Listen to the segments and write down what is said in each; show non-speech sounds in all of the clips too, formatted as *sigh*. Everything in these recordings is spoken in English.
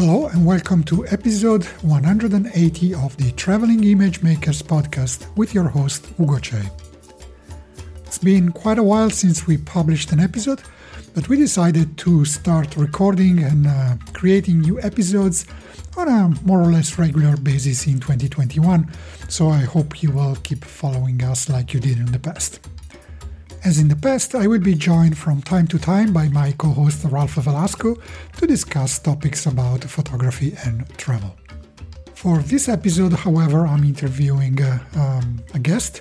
Hello and welcome to episode 180 of the Traveling Image Makers podcast with your host Ugo Cei. It's been quite a while since we published an episode, but we decided to start recording and uh, creating new episodes on a more or less regular basis in 2021. So I hope you will keep following us like you did in the past. As in the past, I will be joined from time to time by my co host Ralph Velasco to discuss topics about photography and travel. For this episode, however, I'm interviewing uh, um, a guest,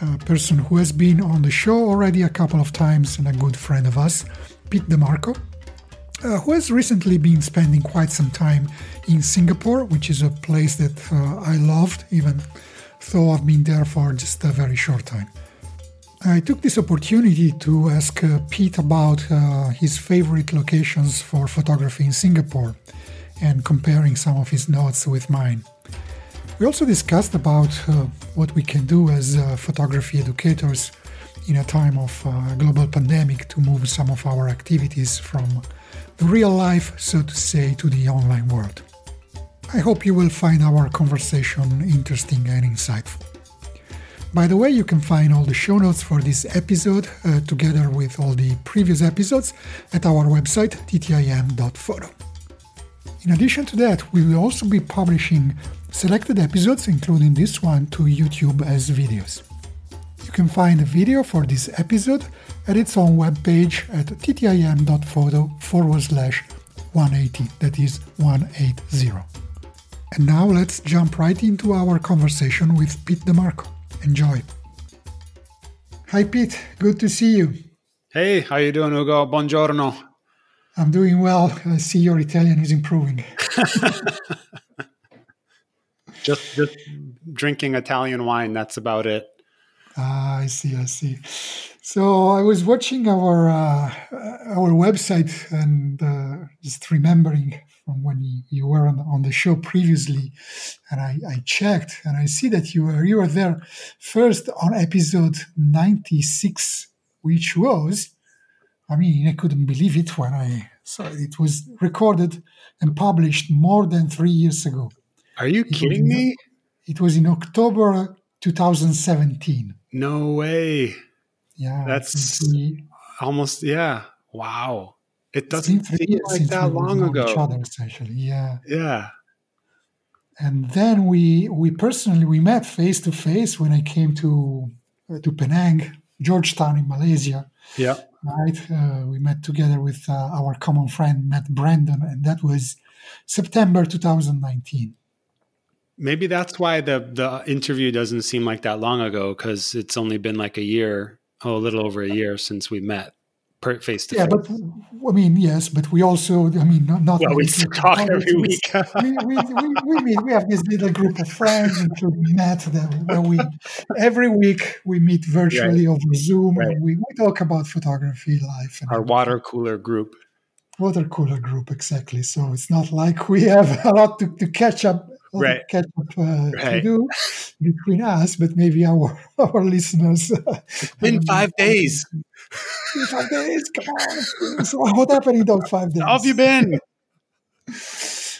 a person who has been on the show already a couple of times and a good friend of us, Pete DeMarco, uh, who has recently been spending quite some time in Singapore, which is a place that uh, I loved, even though I've been there for just a very short time. I took this opportunity to ask uh, Pete about uh, his favorite locations for photography in Singapore and comparing some of his notes with mine. We also discussed about uh, what we can do as uh, photography educators in a time of uh, global pandemic to move some of our activities from the real life, so to say, to the online world. I hope you will find our conversation interesting and insightful. By the way, you can find all the show notes for this episode, uh, together with all the previous episodes, at our website, ttim.photo. In addition to that, we will also be publishing selected episodes, including this one, to YouTube as videos. You can find a video for this episode at its own webpage at ttim.photo forward slash 180, that is 180. And now let's jump right into our conversation with Pete DeMarco. Enjoy. Hi, Pete. Good to see you. Hey, how you doing, Ugo? Buongiorno. I'm doing well. I see your Italian is improving. *laughs* just, just drinking Italian wine. That's about it. Ah, I see. I see. So I was watching our uh, our website and uh, just remembering from when you, you were on, on the show previously, and I, I checked and I see that you were you were there first on episode ninety six, which was, I mean, I couldn't believe it when I saw it. It was recorded and published more than three years ago. Are you It kidding in- me? It was in October 2017. No way. Yeah, That's- it's been three- Almost, yeah. Wow. It doesn't seem like that long known Each other, essentially, yeah. Yeah. And then we we personally we met face to face when I came to uh, to Penang, Georgetown in Malaysia. Yeah. Right, uh, we met together with uh, our common friend Matt Brandon, and that was September 2019. Maybe that's why the the interview doesn't seem like that long ago because it's only been like a year, oh, a little over a year since we met per face to Yeah, but I mean, yes, but we also, I mean, not, not Well, we talk every we- week. we, we, we, we, meet, we have this little group of friends, including Matt, that where we every week we meet virtually over Zoom Right. and we, we talk about photography, life, and Our water cooler group. water cooler group exactly. So it's not like we have *laughs* a lot to, to catch up. Right. catch up uh, to Right. do between us, but maybe our *laughs* our listeners. *laughs* Been five *laughs* days. In five days, come on! So what happened in those five days? How have you been?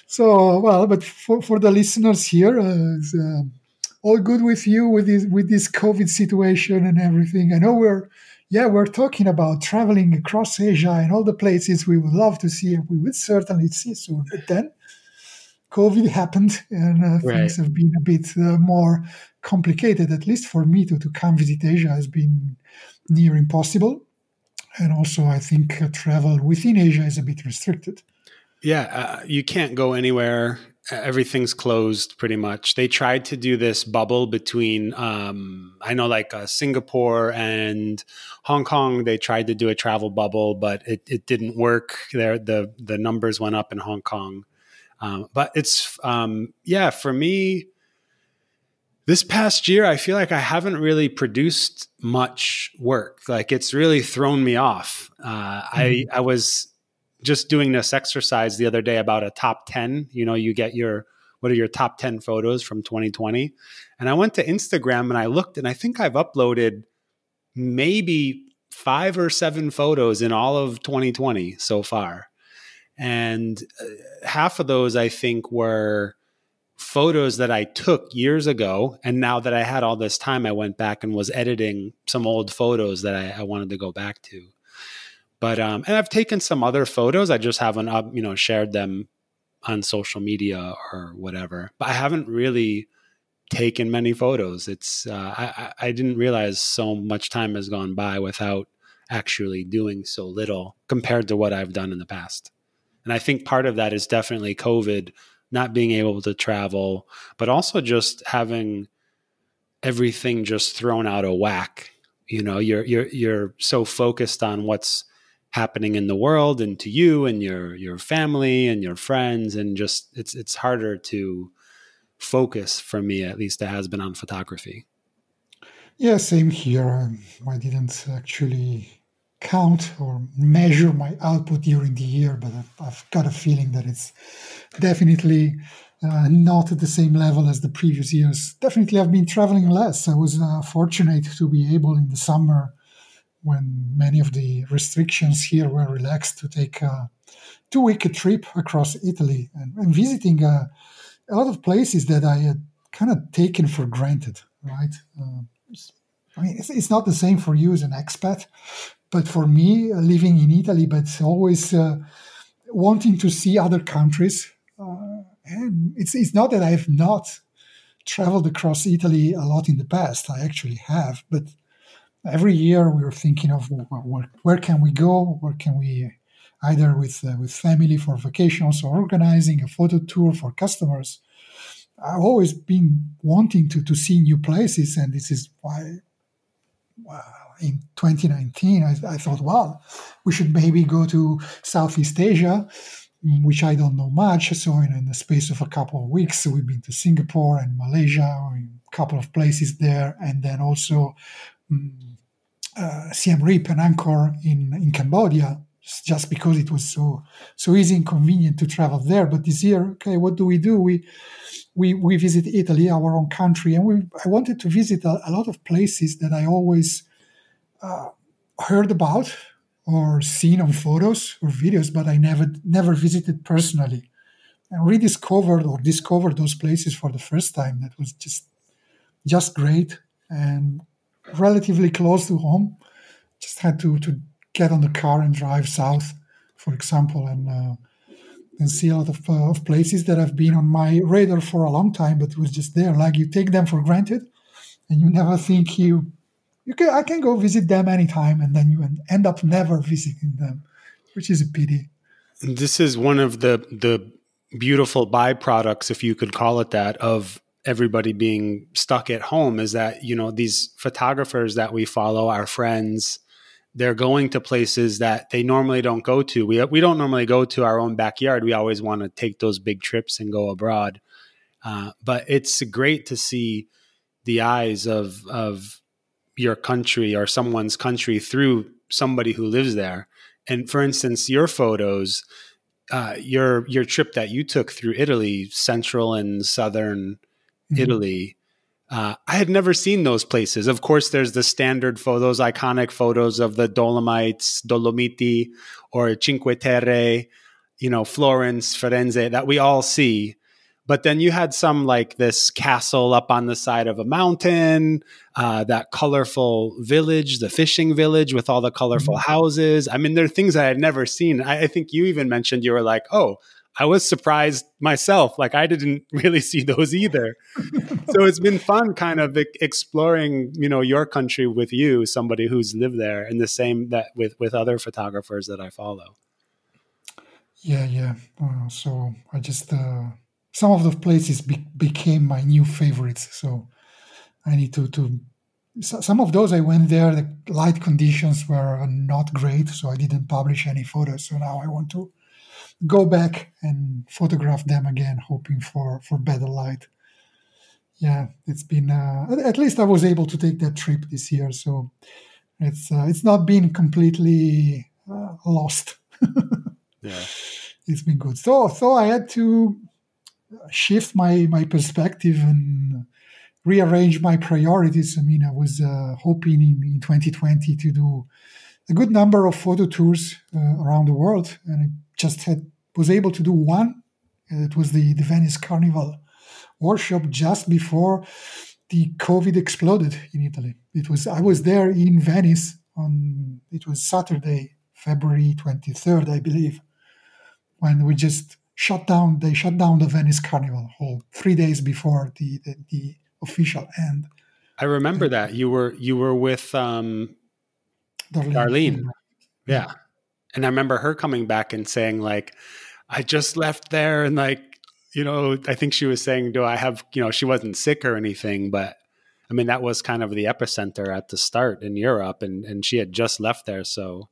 So well, but for, for the listeners here, uh, uh, all good with you with this with this COVID situation and everything. I know we're yeah we're talking about traveling across Asia and all the places we would love to see and we would certainly see soon. But then COVID happened and uh, Right. things have been a bit uh, more complicated. At least for me to to come visit Asia has been near impossible. And also, I think uh, travel within Asia is a bit restricted. Yeah, uh, you can't go anywhere. Everything's closed pretty much. They tried to do this bubble between, um, I know, like uh, Singapore and Hong Kong. They tried to do a travel bubble, but it, it didn't work. There, the the numbers went up in Hong Kong. Um, but it's um, yeah, for me, This past year, I feel like I haven't really produced much work. Like it's really thrown me off. Uh, mm-hmm. I I was just doing this exercise the other day about a top ten. You know, you get your what are your top ten photos from 2020, and I went to Instagram and I looked, and I think I've uploaded maybe five or seven photos in all of 2020 so far, and uh, half of those I think were photos that I took years ago. And now that I had all this time, I went back and was editing some old photos that I, I wanted to go back to. But um, and I've taken some other photos. I just haven't you know, shared them on social media or whatever. But I haven't really taken many photos. It's uh, I, I didn't realize so much time has gone by without actually doing so little compared to what I've done in the past. And I think part of that is definitely COVID not being able to travel, but also just having everything just thrown out of whack. You know, you're you're you're so focused on what's happening in the world and to you and your your family and your friends and just it's it's harder to focus for me at least it has been on photography. Yeah, same here. I didn't actually count or measure my output during the year, but I've, I've got a feeling that it's definitely uh, not at the same level as the previous years. Definitely, I've been traveling less. I was uh, fortunate to be able in the summer, when many of the restrictions here were relaxed, to take a two week trip across Italy and, and visiting uh, a lot of places that I had kind of taken for granted, right? Uh, I mean, it's, it's, not the same for you as an expat, but for me, uh, living in Italy, but always uh, wanting to see other countries, uh, and it's it's not that I have not traveled across Italy a lot in the past. I actually have, but every year we were thinking of where, where can we go, where can we either with uh, with family for vacations or organizing a photo tour for customers. I've always been wanting to to see new places, and this is why. Wow in 2019, I, I thought, well, we should maybe go to Southeast Asia, mm, which I don't know much. So, in, in the space of a couple of weeks, we've been to Singapore and Malaysia, a couple of places there, and then also um, uh, Siem Reap and Angkor in, in Cambodia, just because it was so so easy and convenient to travel there. But this year, okay, what do we do? We we we visit Italy, our own country, and we I wanted to visit a, a lot of places that I always uh, heard about or seen on photos or videos, but I never never visited personally. And rediscovered or discovered those places for the first time. That was just just great and relatively close to home. Just had to to get on the car and drive south, for example, and uh, and see a lot of, uh, of places that have been on my radar for a long time, but was just there. Like you take them for granted, and you never think you you can I can go visit them anytime, and then you end up never visiting them, which is a pity. This is one of the the beautiful byproducts, if you could call it that, of everybody being stuck at home. Is that you know these photographers that we follow, our friends, they're going to places that they normally don't go to. We we don't normally go to our own backyard. We always want to take those big trips and go abroad. Uh, but it's great to see the eyes of of your country or someone's country through somebody who lives there. And for instance, your photos, uh, your your trip that you took through Italy, central and southern mm-hmm. Italy, uh, I had never seen those places. Of course, there's the standard photos, iconic photos of the Dolomites, Dolomiti, or Cinque Terre, you know, Florence, Firenze, that we all see. But then you had some like this castle up on the side of a mountain, uh, that colorful village, the fishing village with all the colorful mm-hmm. houses. I mean, there are things I had never seen. I, I think you even mentioned you were like, oh, I was surprised myself. Like I didn't *laughs* really see those either. *laughs* so it's been fun kind of exploring, you know, your country with you, somebody who's lived there and the same that with, with other photographers that I follow. Yeah. Yeah. Uh, so I just, uh, some of the places be- became my new favorites. So I need to to some of those I went there. The light conditions were not great, so I didn't publish any photos. So now I want to go back and photograph them again, hoping for for better light. yeah, it's been uh, at least I was able to take that trip this year, so it's uh, it's not been completely uh, lost. *laughs* yeah, it's been good. So so I had to shift my my perspective and rearrange my priorities. I mean, I was uh, hoping in, in 2020 to do a good number of photo tours uh, around the world, and I just had was able to do one. It was the the Venice Carnival workshop just before the COVID exploded in Italy. It was I was there in Venice on it was Saturday, February 23rd, I believe, when we just shut down. They shut down the Venice Carnival Hall three days before the the, the official end. I remember and, that you were you were with um, Darlene. Darlene. Yeah. And I remember her coming back and saying like, I just left there and like you know, I think she was saying, do I have, you know, she wasn't sick or anything, but I mean, that was kind of the epicenter at the start in Europe, and, and she had just left there. So,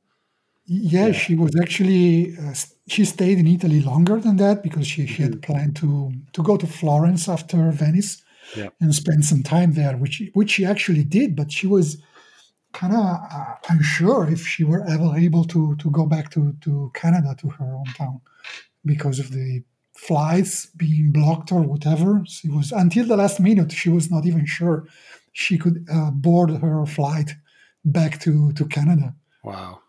yeah, yeah. she was actually, uh, she stayed in Italy longer than that because she, she had mm-hmm. planned to, to go to Florence after Venice yeah. and spend some time there, which, which she actually did, but she was kind of uh, unsure if she were ever able to, to go back to, to Canada, to her hometown, because of the flights being blocked or whatever. She was until the last minute. She was not even sure she could uh, board her flight back to to Canada. Wow,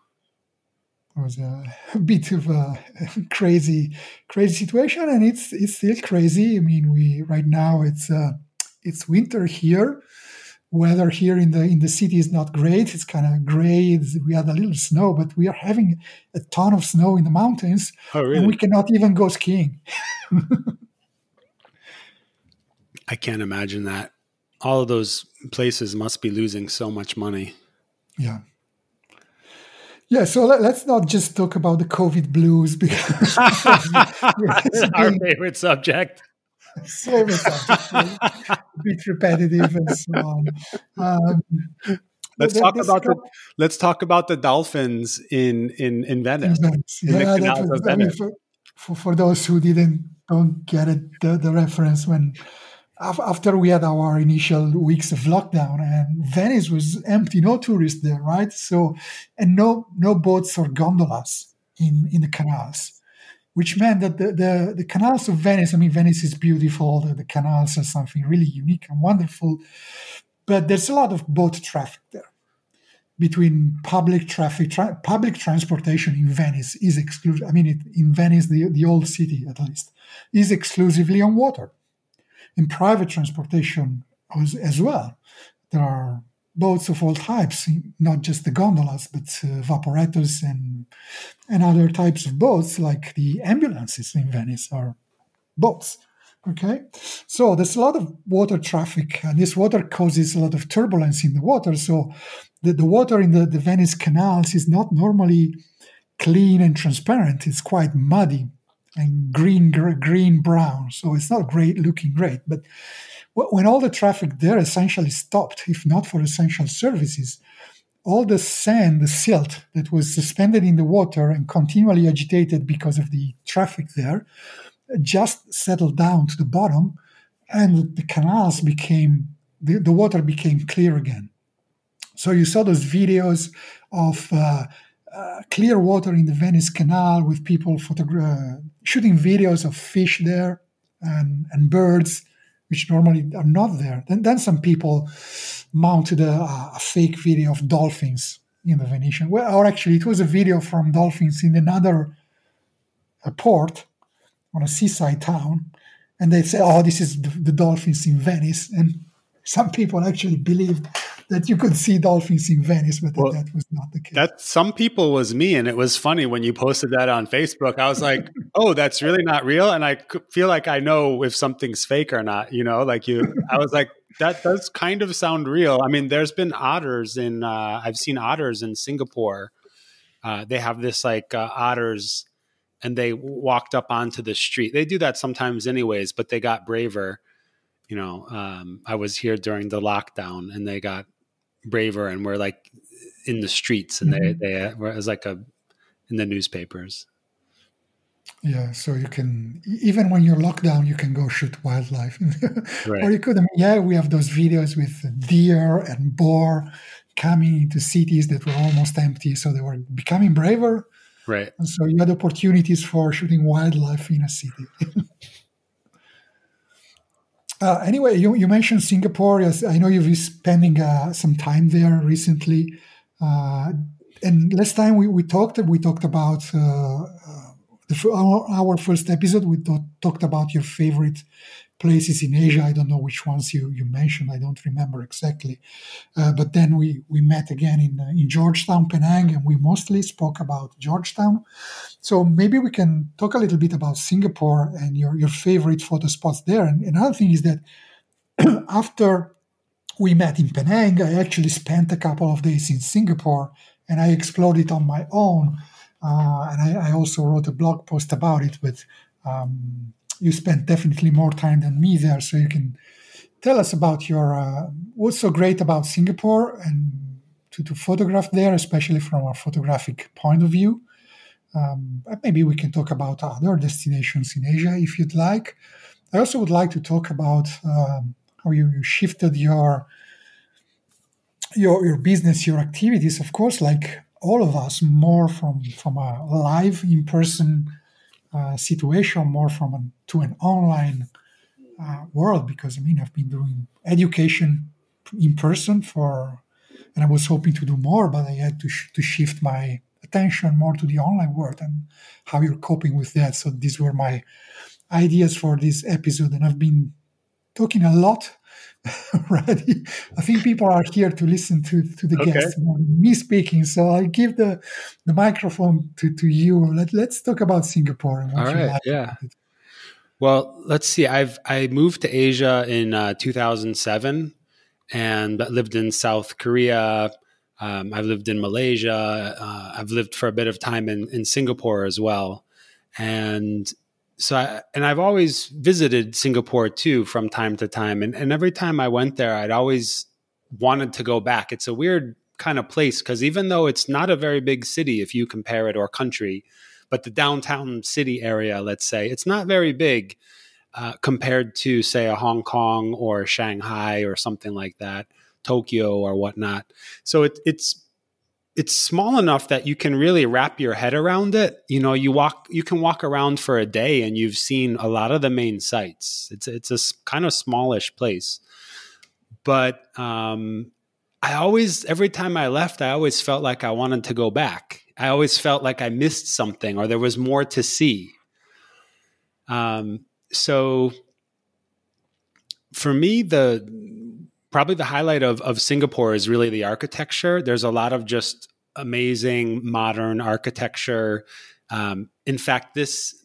was a, *laughs* bit of a *laughs* crazy crazy situation, and it's it's still crazy. I mean, we right now it's uh, it's winter here weather here in the in the city is not great. It's kind of gray. We had a little snow, but we are having a ton of snow in the mountains, oh, really? and we cannot even go skiing. I can't imagine that. All of those places must be losing so much money. Yeah. Yeah, so let, us not just talk about the COVID blues because *laughs* our favorite subject so a bit repetitive and so on. Um, let's talk about the let's talk about the dolphins in in in Venice. In Venice. In yeah, that was, I mean, for, for, for those who didn't don't get it the, the reference when after we had our initial weeks of lockdown and Venice was empty, no tourists there, right? So and no no boats or gondolas in in the canals which meant that the, the, the, canals of Venice, I mean, Venice is beautiful, the, the, canals are something really unique and wonderful, but there's a lot of boat traffic there. Between public traffic, tra- public transportation in Venice is exclusive. I mean, it, in Venice, the, the old city at least, is exclusively on water. In private transportation as, as well, there are boats of all types, not just the gondolas, but uh, vaporettos and and other types of boats, like the ambulances in Venice are boats. Okay, so there's a lot of water traffic, and this water causes a lot of turbulence in the water. So the, the water in the, the Venice canals is not normally clean and transparent. It's quite muddy and green, green brown. So it's not great looking great, but when all the traffic there essentially stopped, if not for essential services, all the sand, the silt that was suspended in the water and continually agitated because of the traffic there, just settled down to the bottom, and the canals became the, the water became clear again. So you saw those videos of uh, uh, clear water in the Venice Canal with people photogra- uh, shooting videos of fish there and, and birds which normally are not there. Then, then some people mounted a, a fake video of dolphins in the Venetian. Well, or actually, it was a video from dolphins in another port on a seaside town, and they say, "Oh, this is the, the dolphins in Venice," and *laughs* some people actually believed that you could see dolphins in Venice, but well, that was not the case. That some people was me, and it was funny when you posted that on Facebook. I was like, *laughs* "Oh, that's really not real," and I feel like I know if something's fake or not. You know, like you. I was like, "That does kind of sound real." I mean, there's been otters in. Uh, I've seen otters in Singapore. Uh, they have this like uh, otters, and they walked up onto the street. They do that sometimes, anyways, but they got braver you know, um, I was here during the lockdown and they got braver and were like in the streets and mm-hmm. they they were, as like a in the newspapers. Yeah, so you can even when you're locked down, you can go shoot wildlife, *laughs* Right. or you could. I mean, yeah, we have those videos with deer and boar coming into cities that were almost empty, so they were becoming braver, Right. and so you had opportunities for shooting wildlife in a city. *laughs* uh, anyway, you, you mentioned Singapore. Yes, I know you've been spending uh, some time there recently. Uh, and last time we, we talked, we talked about uh, uh, the, our, our first episode. We talked about your favorite places in Asia. I don't know which ones you, you mentioned. I don't remember exactly. Uh, but then we, we met again in, uh, in Georgetown, Penang, and we mostly spoke about Georgetown. So maybe we can talk a little bit about Singapore and your, your favorite photo spots there. And another thing is that *clears throat* after we met in Penang, I actually spent a couple of days in Singapore and I explored it on my own. Uh, and I, I, also wrote a blog post about it, but um, you spent definitely more time than me there. So you can tell us about your uh, what's so great about Singapore and to, to photograph there, especially from a photographic point of view. Um, maybe we can talk about other destinations in Asia if you'd like. I also would like to talk about um, how you, you shifted your your your business, your activities, of course, like all of us, more from from a live in person uh, situation, more from to an online uh, world. Because I mean, I've been doing education in person for, and I was hoping to do more, but I had to sh- to shift my attention more to the online world and how you're coping with that. So these were my ideas for this episode, and I've been talking a lot *laughs* already. I think people are here to listen to, to the Okay. guest, me speaking. So I'll give the, the microphone to, to you. Let, let's talk about Singapore and what All right. like. Yeah. Well, let's see. I've I moved to Asia in uh, 2007 and lived in South Korea. Um, I've lived in Malaysia. Uh, I've lived for a bit of time in, in Singapore as well. And so, I, and I've always visited Singapore too from time to time. And, and every time I went there, I'd always wanted to go back. It's a weird kind of place because even though it's not a very big city, if you compare it or country, but the downtown city area, let's say, it's not very big uh, compared to, say, a Hong Kong or Shanghai or something like that, Tokyo or whatnot. So it, it's it's small enough that you can really wrap your head around it. You know, you walk, you can walk around for a day and you've seen a lot of the main sites. It's it's a kind of smallish place, but um, I always, every time I left, I always felt like I wanted to go back. I always felt like I missed something or there was more to see. Um, so for me, the probably the highlight of, of Singapore is really the architecture. There's a lot of just amazing modern architecture. Um, in fact, this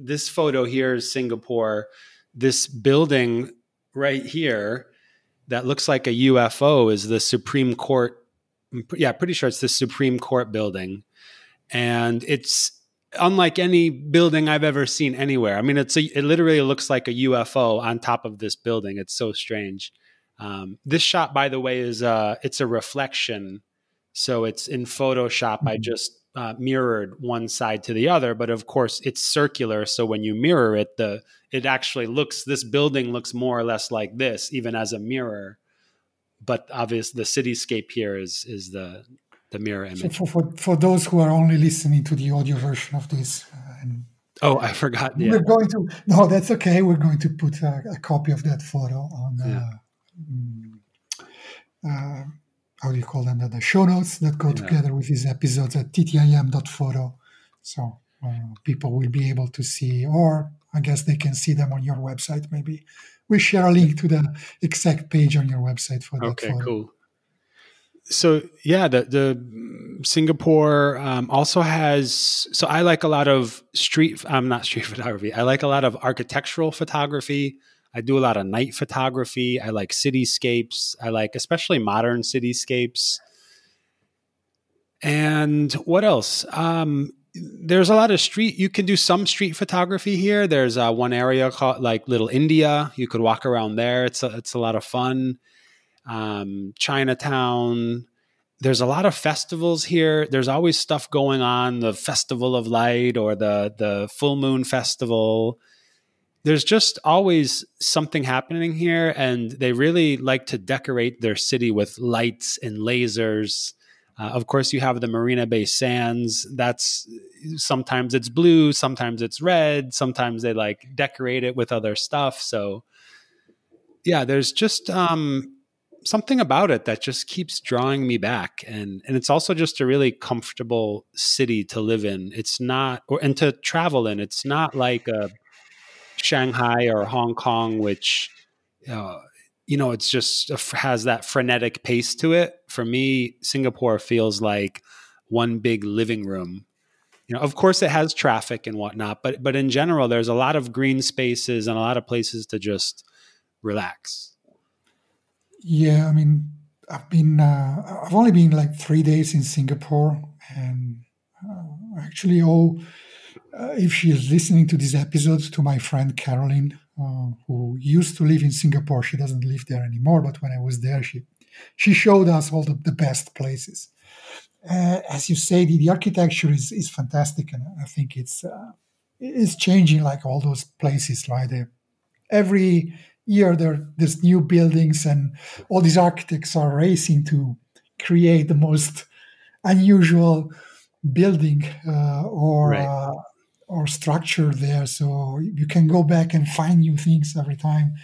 this photo here is Singapore. This building right here that looks like a UFO is the Supreme Court. Yeah, pretty sure it's the Supreme Court building, and it's unlike any building I've ever seen anywhere. I mean, it's a, it literally looks like a UFO on top of this building. It's so strange. Um, this shot, by the way, is uh, it's a reflection, so it's in Photoshop. I Mhm. just uh, mirrored one side to the other, but of course it's circular. So when you mirror it, the it actually looks this building looks more or less like this, even as a mirror. But obviously, the cityscape here is is the the mirror So image. for, for, for those who are only listening to the audio version of this, uh, and Oh, I forgot. Yeah, we're going to, no, that's okay. We're going to put a, a copy of that photo on, uh, Yeah. Mm, uh, how do you call them? The, the show notes that go Yeah. together with these episodes at ttim.photo. So uh, people will be able to see, or I guess they can see them on your website. Maybe we share a link to the exact page on your website for that Okay, photo. cool. So yeah, the the Singapore um, also has. So I like a lot of street. I'm not street *laughs* photography. I like a lot of architectural photography. I do a lot of night photography. I like cityscapes. I like especially modern cityscapes. And what else? Um, there's a lot of street. You can do some street photography here. There's uh, one area called like Little India. You could walk around there. It's a, it's a lot of fun um, Chinatown, there's a lot of festivals here. There's always stuff going on, the Festival of Light or the the Full Moon Festival. There's just always something happening here and they really like to decorate their city with lights and lasers. Uh, of course, you have the Marina Bay Sands. That's sometimes it's blue, sometimes it's red, sometimes they like decorate it with other stuff. So, yeah, there's just um, something about it that just keeps drawing me back and and it's also just a really comfortable city to live in it's not or and to travel in it's not like a shanghai or hong kong which uh, you know it's just has that frenetic pace to it. For me singapore feels like one big living room. You know of course it has traffic and whatnot but but in general there's a lot of green spaces and a lot of places to just relax. Yeah, I mean, I've been, uh, I've only been like three days in Singapore, and uh, actually, oh, uh, if she is listening to this episode, to my friend Caroline, uh, who used to live in Singapore, she doesn't live there anymore. But when I was there, she she showed us all the, the best places. Uh, as you say, the, the architecture is is fantastic, and I think it's uh, it's changing like all those places, right? every year there, there's new buildings and all these architects are racing to create the most unusual building uh, or right. uh, or structure there so you can go back and find new things every time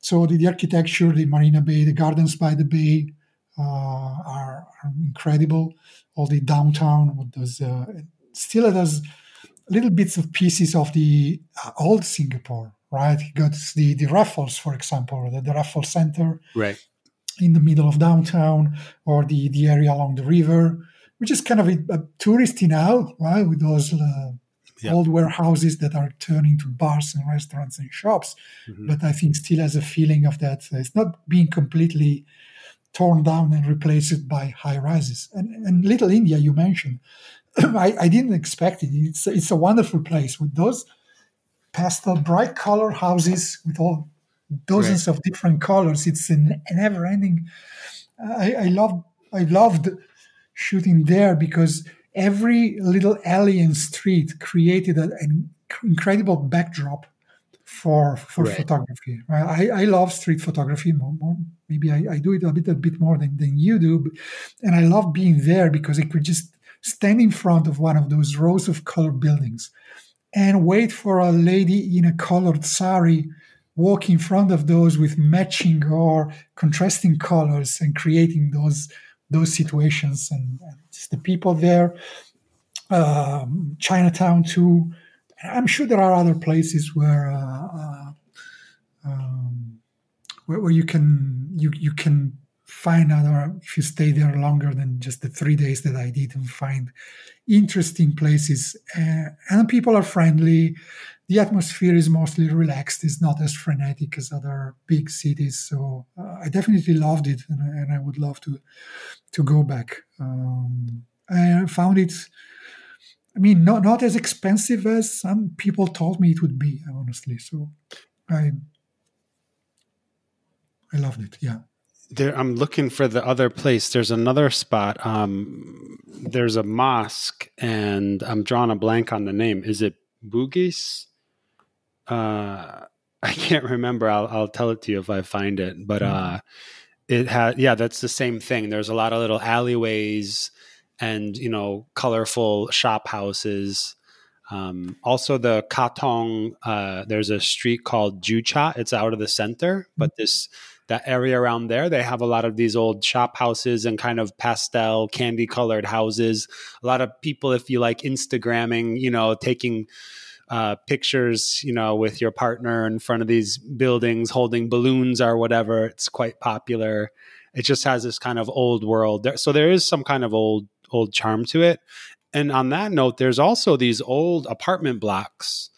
so the, the architecture the marina bay the gardens by the bay uh, are, are, incredible all the downtown what does uh, still has little bits of pieces of the uh, old singapore right? He got the, the Raffles, for example, the, the Raffles Center right. in the middle of downtown or the, the area along the river, which is kind of a, a touristy now, right? With those uh, yeah. old warehouses that are turning to bars and restaurants and shops. Mm-hmm. But I think still has a feeling of that. Uh, it's not being completely torn down and replaced by high rises. And, and Little India, you mentioned, *clears throat* I, I, didn't expect it. It's, it's a wonderful place with those – pastel, bright color houses with all dozens right. of different colors. It's an, never ending. I, I love I loved shooting there because every little alley and street created a, an incredible backdrop for for right. photography. I, I love street photography. More, more, maybe I, I, do it a bit a bit more than, than you do, and I love being there because I could just stand in front of one of those rows of colored buildings and wait for a lady in a colored sari walk in front of those with matching or contrasting colors and creating those those situations and, and the people there um, chinatown too i'm sure there are other places where uh, uh, um, where, where, you can you you can find other if you stay there longer than just the three days that I did and find interesting places. Uh, and people are friendly. The atmosphere is mostly relaxed. It's not as frenetic as other big cities. So uh, I definitely loved it, and I, and I, would love to to go back. Um, I found it. I mean, not not as expensive as some people told me it would be. Honestly, so I I loved it. Yeah there i'm looking for the other place there's another spot um there's a mosque and i'm drawing a blank on the name is it bugis uh *laughs* i can't remember i'll, I'll tell it to you if i find it but mm-hmm. uh it had yeah that's the same thing there's a lot of little alleyways and you know colorful shop houses um, also, the Katong, uh, there's a street called Joo-Chiat. It's out of the center, but mm-hmm. this that area around there. They have a lot of these old shop houses and kind of pastel, candy colored houses. A lot of people, if you like Instagramming, you know, taking uh, pictures, you know, with your partner in front of these buildings, holding balloons or whatever. It's quite popular. It just has this kind of old world. So there is some kind of old old charm to it. And on that note, there's also these old apartment blocks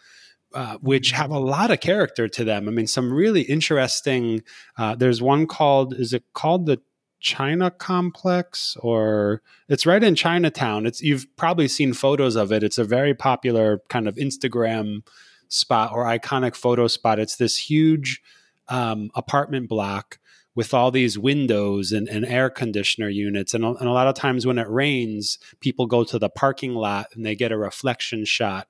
uh, which have a lot of character to them. I mean, some really interesting. Uh, there's one called, is it called the China Complex, or it's right in Chinatown. It's you've probably seen photos of it. It's a very popular kind of Instagram spot or iconic photo spot. It's this huge um, apartment block with all these windows and, and air conditioner units. And, and a lot of times when it rains, people go to the parking lot and they get a reflection shot.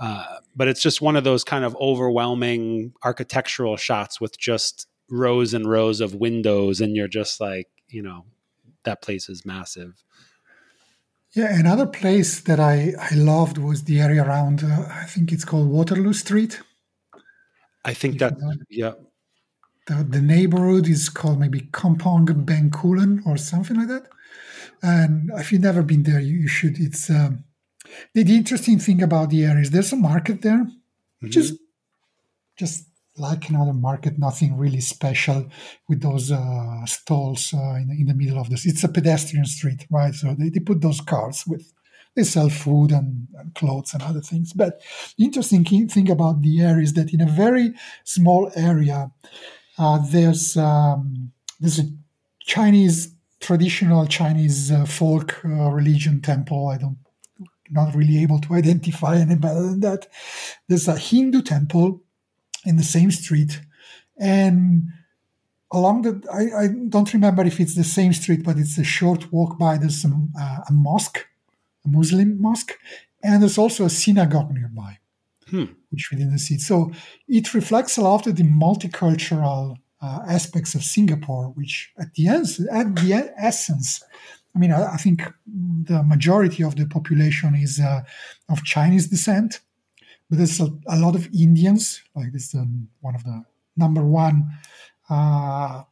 Uh, but it's just one of those kind of overwhelming architectural shots with just rows and rows of windows. And you're just like, you know, that place is massive. Yeah, another place that I, I loved was the area around, uh, I think it's called Waterloo Street. I think that, yeah, the, the neighborhood is called maybe Kampong Bencoolen or something like that. And if you've never been there, you, you should. It's um, the, the, interesting thing about the area is there's a market there, which mm-hmm. is just like another market, nothing really special with those uh, stalls uh, in, in, the middle of this. It's a pedestrian street, right? So they, they put those cars with they sell food and, and, clothes and other things. But the interesting thing about the area is that in a very small area, uh, there's um, there's a Chinese traditional Chinese uh, folk uh, religion temple. I don't not really able to identify any better than that. There's a Hindu temple in the same street, and along the I, I don't remember if it's the same street, but it's a short walk by. There's some, uh, a mosque, a Muslim mosque, and there's also a synagogue nearby hmm. which we didn't see. So it reflects a lot of the multicultural uh, aspects of Singapore, which at the end, at the essence, I mean, I, I think the majority of the population is uh, of Chinese descent, but there's a, a lot of Indians. Like this, um, one of the number one uh,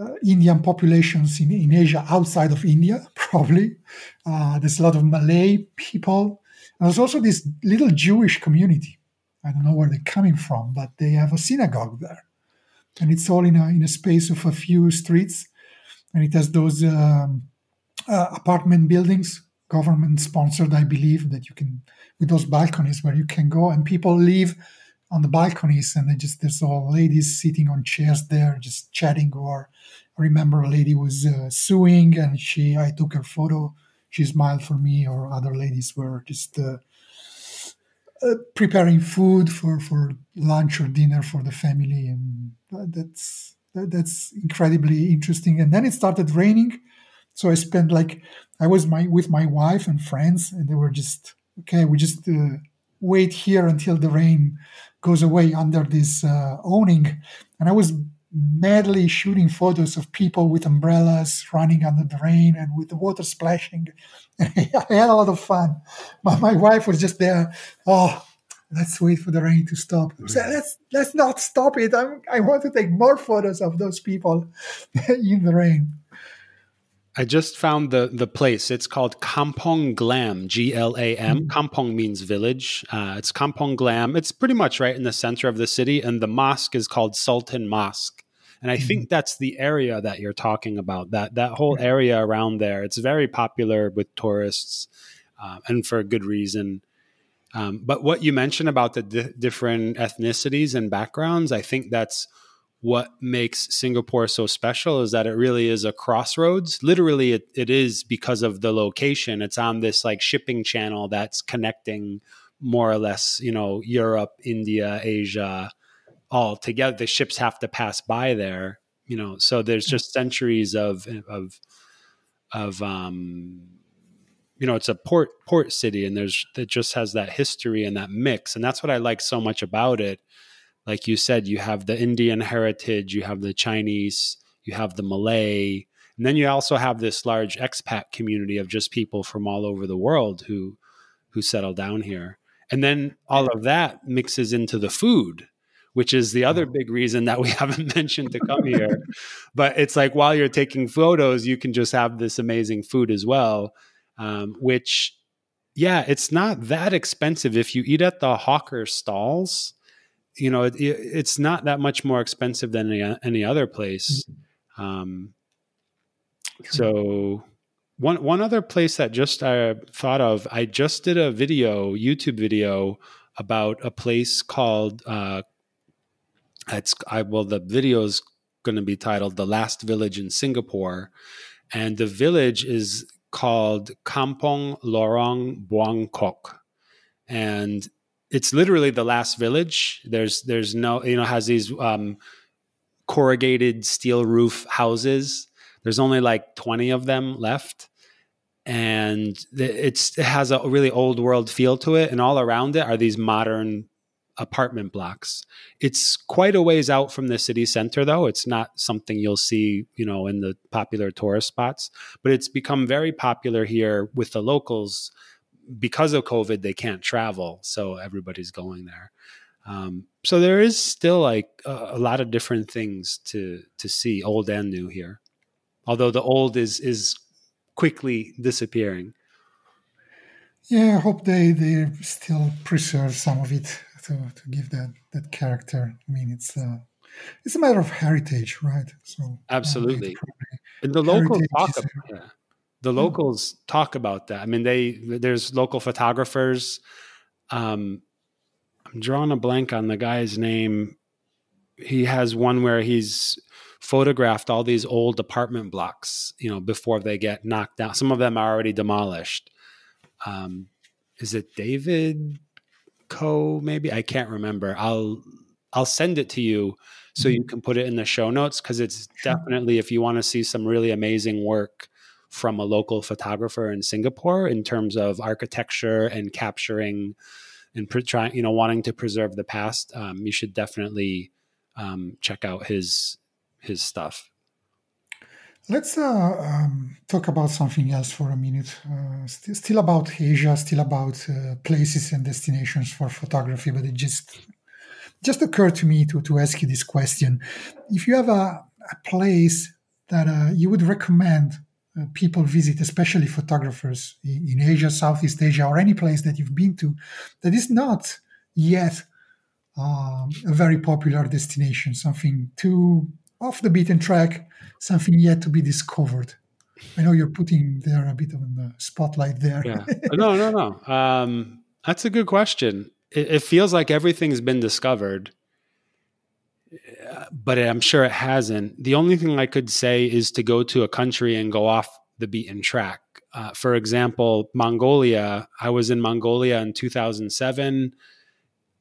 uh, Indian populations in, in Asia outside of India, *laughs* probably. Uh, there's a lot of Malay people. And there's also this little Jewish community. I don't know where they're coming from, but they have a synagogue there. And it's all in a, in a space of a few streets. And it has those um, uh, apartment buildings, government sponsored, I believe, that you can, with those balconies where you can go and people live on the balconies and they just, there's all ladies sitting on chairs there, just chatting. Or I remember a lady was uh, suing and she, I took her photo she smiled for me, or other ladies were just uh, uh, preparing food for, for lunch or dinner for the family, and that's that's incredibly interesting. And then it started raining, so I spent like I was my with my wife and friends, and they were just okay. We just uh, wait here until the rain goes away under this uh, awning, and I was madly shooting photos of people with umbrellas running under the rain and with the water splashing. *laughs* I had a lot of fun. My, my wife was just there. Oh, let's wait for the rain to stop. So let's let's not stop it. I'm, I want to take more photos of those people *laughs* in the rain. I just found the the place. It's called Kampong Glam, G L A M. Mm-hmm. Kampong means village. Uh, it's Kampong Glam. It's pretty much right in the center of the city, and the mosque is called Sultan Mosque. And I mm-hmm. think that's the area that you're talking about. That that whole area around there. It's very popular with tourists, uh, and for a good reason. Um, but what you mentioned about the di- different ethnicities and backgrounds, I think that's what makes Singapore so special is that it really is a crossroads. Literally, it, it is because of the location. It's on this like shipping channel that's connecting more or less, you know, Europe, India, Asia, all together. The ships have to pass by there, you know. So there's mm. just centuries of of of um, you know, it's a port port city, and there's it just has that history and that mix, and that's what I like so much about it like you said, you have the Indian heritage, you have the Chinese, you have the Malay, and then you also have this large expat community of just people from all over the world who who settle down here. And then all of that mixes into the food, which is the other big reason that we *laughs* haven't mentioned to come here. *laughs* but it's like while you're taking photos, you can just have this amazing food as well, um, which, yeah, it's not that expensive if you eat at the hawker stalls you know, it, it's not that much more expensive than any, any other place. Mm-hmm. Um, so one one other place that just I thought of, I just did a video, YouTube video about a place called. Uh, it's I well the video is going to be titled "The Last Village in Singapore," and the village is called Kampong Lorong Buangkok, and it's literally the last village. There's there's no you know has these um, corrugated steel roof houses. There's only like 20 of them left. And it's it has a really old world feel to it. And all around it are these modern apartment blocks. It's quite a ways out from the city center, though. It's not something you'll see, you know, in the popular tourist spots, but it's become very popular here with the locals because of COVID. They can't travel, so everybody's going there. Um, so there is still like a, a lot of different things to to see, old and new here. Although the old is is quickly disappearing. Yeah, I hope they they still preserve some of it to, to give that that character. I mean, it's uh, it's a matter of heritage, right? So absolutely, and the locals talk about yeah. The locals yeah. talk about that. I mean, they there's local photographers. Um, I'm drawing a blank on the guy's name. He has one where he's photographed all these old apartment blocks, you know, before they get knocked down. Some of them are already demolished. Um, is it David Co? Maybe I can't remember. I'll I'll send it to you so you mm-hmm. can put it in the show notes because it's definitely if you want to see some really amazing work from a local photographer in Singapore in terms of architecture and capturing and pre- trying, you know, wanting to preserve the past, um, you should definitely um, check out his his stuff. Let's uh, um, talk about something else for a minute. Uh, st- still about Asia, still about uh, places and destinations for photography, but it just just occurred to me to, to ask you this question. If you have a, a place that uh, you would recommend people visit, especially photographers in, in Asia, Southeast Asia, or any place that you've been to that is not yet um, a very popular destination, something too off the beaten track, something yet to be discovered. I know you're putting there a bit of the spotlight there. Yeah. *laughs* No, no, no. Um, that's a good question. It, it, feels like everything's been discovered, but I'm sure it hasn't. The only thing I could say is to go to a country and go off the beaten track. Uh, for example, Mongolia. I was in Mongolia in 2007.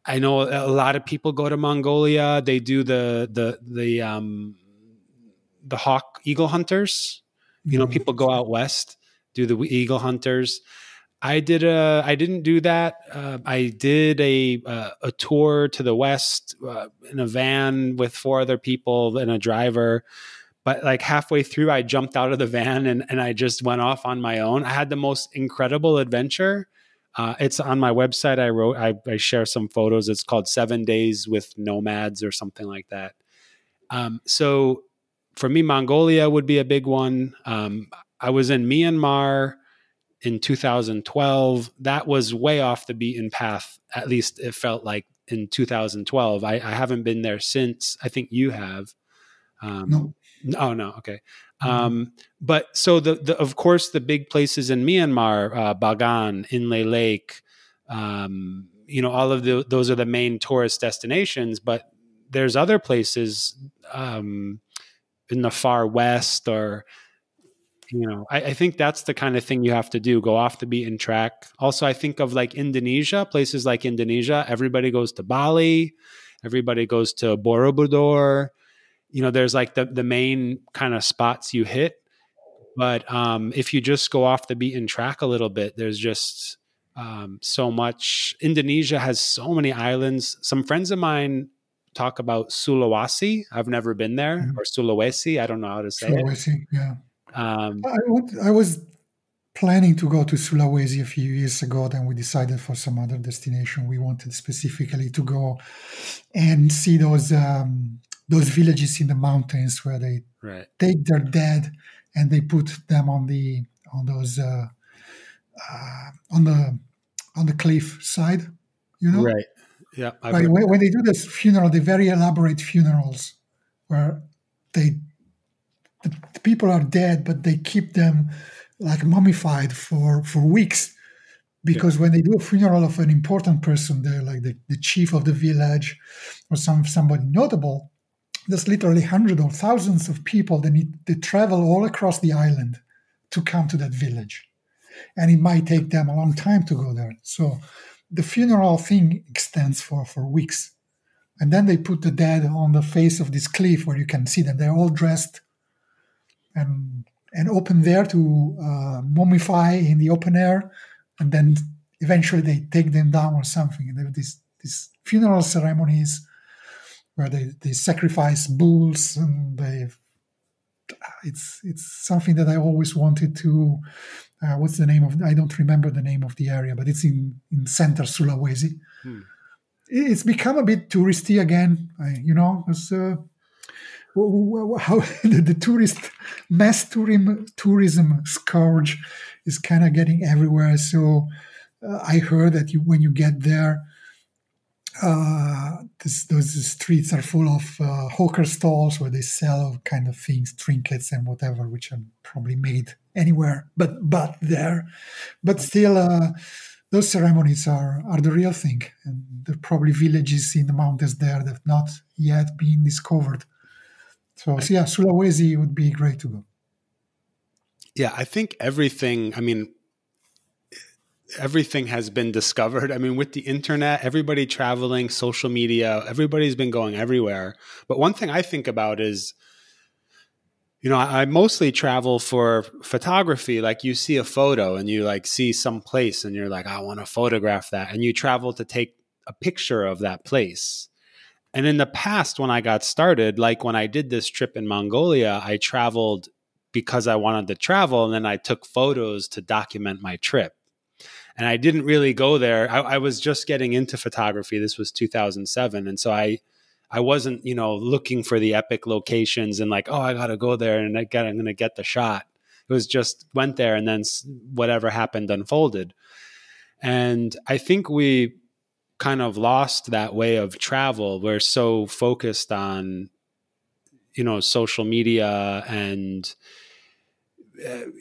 I know a lot of people go to Mongolia. They do the the the um, the hawk eagle hunters. You know, mm-hmm. people go out west do the eagle hunters. I did a. I didn't do that. Uh, I did a uh, a tour to the west uh, in a van with four other people and a driver. But like halfway through, I jumped out of the van and and I just went off on my own. I had the most incredible adventure. Uh, it's on my website. I wrote, I, I, share some photos. It's called Seven Days with Nomads or something like that. Um, so for me, Mongolia would be a big one. Um, I was in Myanmar in 2012. That was way off the beaten path. At least it felt like in 2012. I, I haven't been there since. I think you have. Um, no. Oh no. Okay. Mm-hmm. Um, but so the, the, of course the big places in Myanmar, uh, Bagan, Inle Lake, um, you know, all of the, those are the main tourist destinations. But there's other places um, in the far west, or you know, I, I, think that's the kind of thing you have to do: go off the beaten track. Also, I think of like Indonesia, places like Indonesia. Everybody goes to Bali, everybody goes to Borobudur you know there's like the the main kind of spots you hit but um, if you just go off the beaten track a little bit there's just um, so much indonesia has so many islands some friends of mine talk about sulawesi i've never been there mm-hmm. or sulawesi i don't know how to say sulawesi, it yeah um, I, would, I was planning to go to sulawesi a few years ago then we decided for some other destination we wanted specifically to go and see those um, those villages in the mountains where they right. take their dead and they put them on the on those uh, uh, on the on the cliff side, you know. Right. Yeah. Like when, when, they do this funeral, the very elaborate funerals where they the, the people are dead, but they keep them like mummified for for weeks. Because yeah. when they do a funeral of an important person they're like the, the chief of the village or some somebody notable there's literally hundreds or thousands of people that need to travel all across the island to come to that village. And it might take them a long time to go there. So the funeral thing extends for for weeks. And then they put the dead on the face of this cliff where you can see that they're all dressed and and open there to uh, mummify in the open air, and then eventually they take them down or something. And they have these these funeral ceremonies where they, they sacrifice bulls and they it's it's something that I always wanted to. Uh, what's the name of? I don't remember the name of the area, but it's in in center Sulawesi. Hmm. It's become a bit touristy again. I, you know, it's, uh, how *laughs* the, the, tourist mass tourism tourism scourge is kind of getting everywhere. So uh, I heard that you, when you get there, uh, this, those streets are full of uh, hawker stalls where they sell kind of things, trinkets and whatever, which are probably made anywhere but but there. But still, uh, those ceremonies are are the real thing, and there are probably villages in the mountains there that have not yet been discovered. So, yeah, Sulawesi would be great to go. Yeah, I think everything. I mean, everything has been discovered. I mean, with the internet, everybody traveling, social media, everybody's been going everywhere. But one thing I think about is, you know, I, mostly travel for photography. Like you see a photo and you like see some place and you're like, I want to photograph that. And you travel to take a picture of that place. And in the past, when I got started, like when I did this trip in Mongolia, I traveled because I wanted to travel and then I took photos to document my trip and I didn't really go there. I, I, was just getting into photography. This was 2007, and so I I wasn't you know looking for the epic locations and like oh I got to go there and I got I'm going to get the shot. It was just went there and then whatever happened unfolded. And I think we kind of lost that way of travel. We're so focused on you know social media and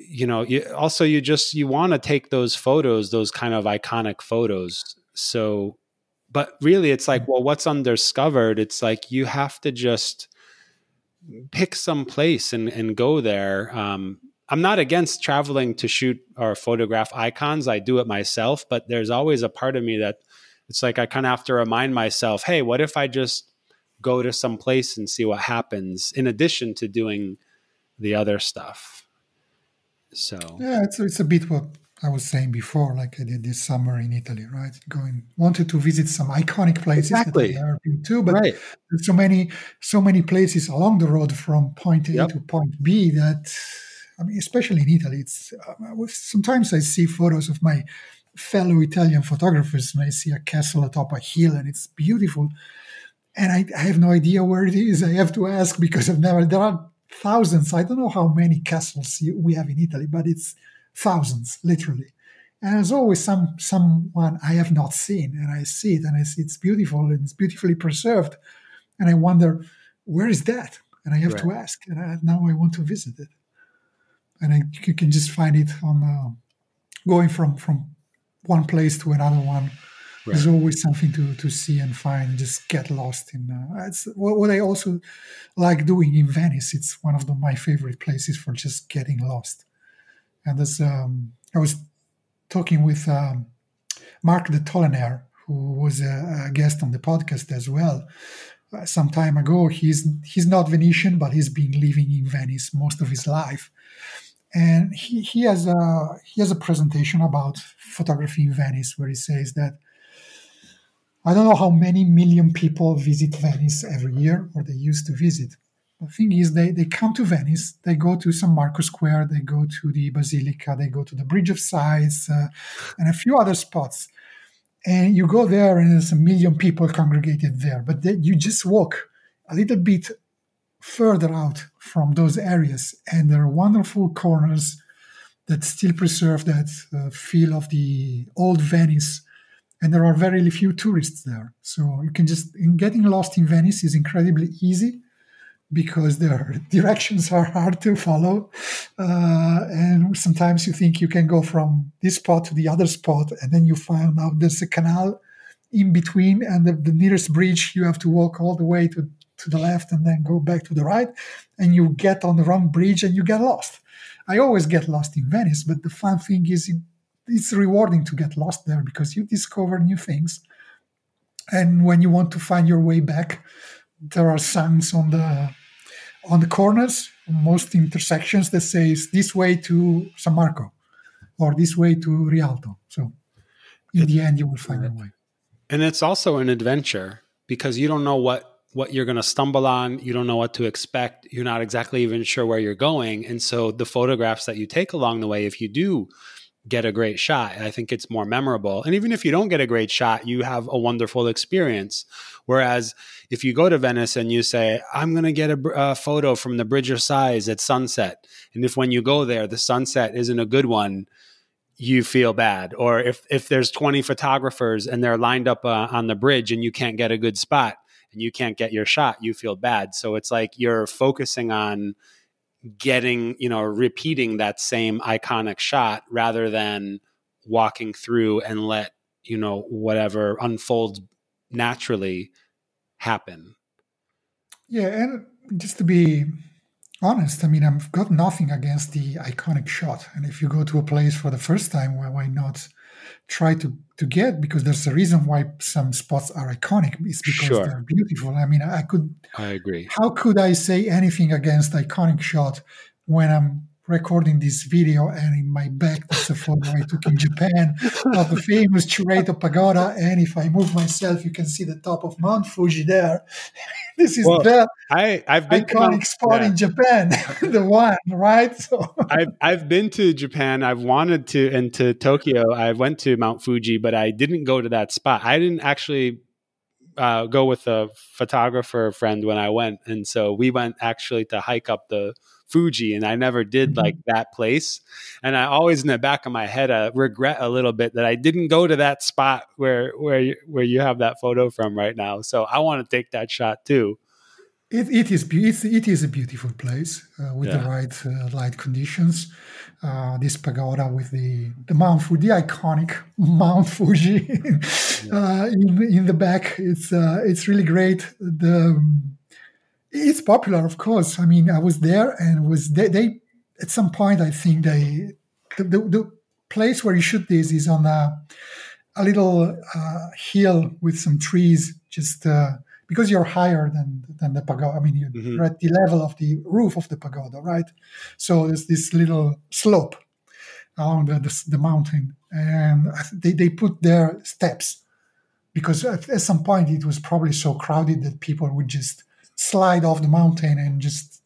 you know you, also you just you want to take those photos those kind of iconic photos. So but really it's like well what's undiscovered? It's like you have to just pick some place and, and go there. Um, i'm not against traveling to shoot or photograph icons. I do it myself but there's always a part of me that it's like i kind of have to remind myself hey what if i just go to some place and see what happens in addition to doing the other stuff so yeah, it's it's a bit what I was saying before, like I did this summer in Italy, right? Going wanted to visit some iconic places exactly. that I have been to, but right. there's so many so many places along the road from point A yep. to point B that I mean, especially in Italy, it's uh, sometimes I see photos of my fellow Italian photographers and I see a castle atop a hill and it's beautiful. And I, I have no idea where it is. I have to ask because I've never, there are thousands. I don't know how many castles we have in Italy, but it's thousands, literally. And there's always some someone I have not seen, and I see it, and I see it's beautiful and it's beautifully preserved, and I wonder where is that, and I have right. to ask, and I, now I want to visit it, and I, you can just find it on uh, going from from one place to another one Right. There's always something to, to see and find. And Just get lost in. Uh, it's what, what, I also like doing in Venice. It's one of the, my favorite places for just getting lost. And there's um, I was talking with um, Mark de Tollenaire, who was a, a, guest on the podcast as well. Uh, some time ago, he's he's not Venetian, but he's been living in Venice most of his life, and he, he has a he has a presentation about photography in Venice where he says that I don't know how many million people visit Venice every year, or they used to visit. The thing is, they, they come to Venice, they go to San Marco Square, they go to the Basilica, they go to the Bridge of Sighs, uh, and a few other spots. And you go there, and there's a million people congregated there. But then you just walk a little bit further out from those areas, and there are wonderful corners that still preserve that uh, feel of the old Venice. And there are very few tourists there. So you can just in getting lost in Venice is incredibly easy because their *laughs* directions are hard to follow, uh, and sometimes you think you can go from this spot to the other spot, and then you find out there's a canal in between, and the, the nearest bridge you have to walk all the way to to the left and then go back to the right, and you get on the wrong bridge and you get lost. I always get lost in Venice, but the fun thing is it's rewarding to get lost there because you discover new things and when you want to find your way back, there are signs on the on the corners, most intersections that says this way to San Marco or this way to Rialto. So in the end, you will find your way. And it's also an adventure because you don't know what what you're going to stumble on. You don't know what to expect. You're not exactly even sure where you're going. And so the photographs that you take along the way, if you do get a great shot, I think it's more memorable. And even if you don't get a great shot, you have a wonderful experience. Whereas if you go to Venice and you say, I'm going to get a, a, photo from the Bridge of Sighs at sunset, and if when you go there, the sunset isn't a good one, you feel bad. Or if, if there's 20 photographers and they're lined up uh, on the bridge and you can't get a good spot, and you can't get your shot, you feel bad. So it's like you're focusing on getting, you know, repeating that same iconic shot rather than walking through and let, you know, whatever unfolds naturally happen. Yeah, and just to be honest, I mean, I've got nothing against the iconic shot. And if you go to a place for the first time, why, why not try to, to get? Because there's a reason why some spots are iconic. It's because sure. they're beautiful. I mean, I could. I agree. How could I say anything against iconic shot when I'm recording this video, and in my back there's a photo I took in *laughs* Japan of the famous Chureito Pagoda. And if I move myself, you can see the top of Mount Fuji there. *laughs* this is well, the I, I've been iconic Mount, spot yeah. in Japan, *laughs* the one, right? So I've I've been to Japan. I've wanted to, and to Tokyo. I went to Mount Fuji, but I didn't go to that spot. I didn't actually uh, go with a photographer friend when I went, and so we went actually to hike up the Fuji, and I never did mm-hmm. like that place. And I always, in the back of my head, I regret a little bit that I didn't go to that spot where where you, where you have that photo from right now. So I want to take that shot too. It, it is it's, it is a beautiful place uh, with yeah. the right uh, light conditions. Uh, this pagoda with the the Mount Fuji, the iconic *laughs* Mount Fuji, *laughs* uh, in in the back. It's uh, it's really great. The it's popular, of course. I mean, I was there and was they, they at some point. I think they the, the, the place where you shoot this is on a a little uh, hill with some trees, just uh, because you're higher than than the pagoda. I mean, you're mm-hmm. at the level of the roof of the pagoda, right? So there's this little slope along the, the, the mountain, and they they put their steps because at, at some point it was probably so crowded that people would just slide off the mountain and just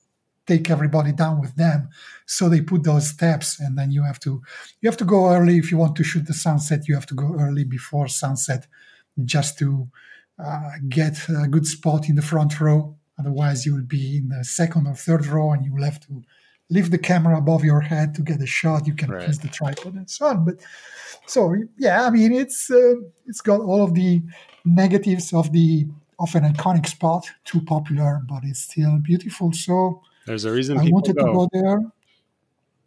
take everybody down with them. So they put those steps and then you have to you have to go early if you want to shoot the sunset. You have to go early before sunset just to uh, get a good spot in the front row. Otherwise you will be in the second or third row and you will have to lift the camera above your head to get a shot. You can right. use the tripod and so on. But so yeah i mean it's uh, it's got all of the negatives of the of an iconic spot, too popular, but it's still beautiful. So there's a reason I wanted go. to go there.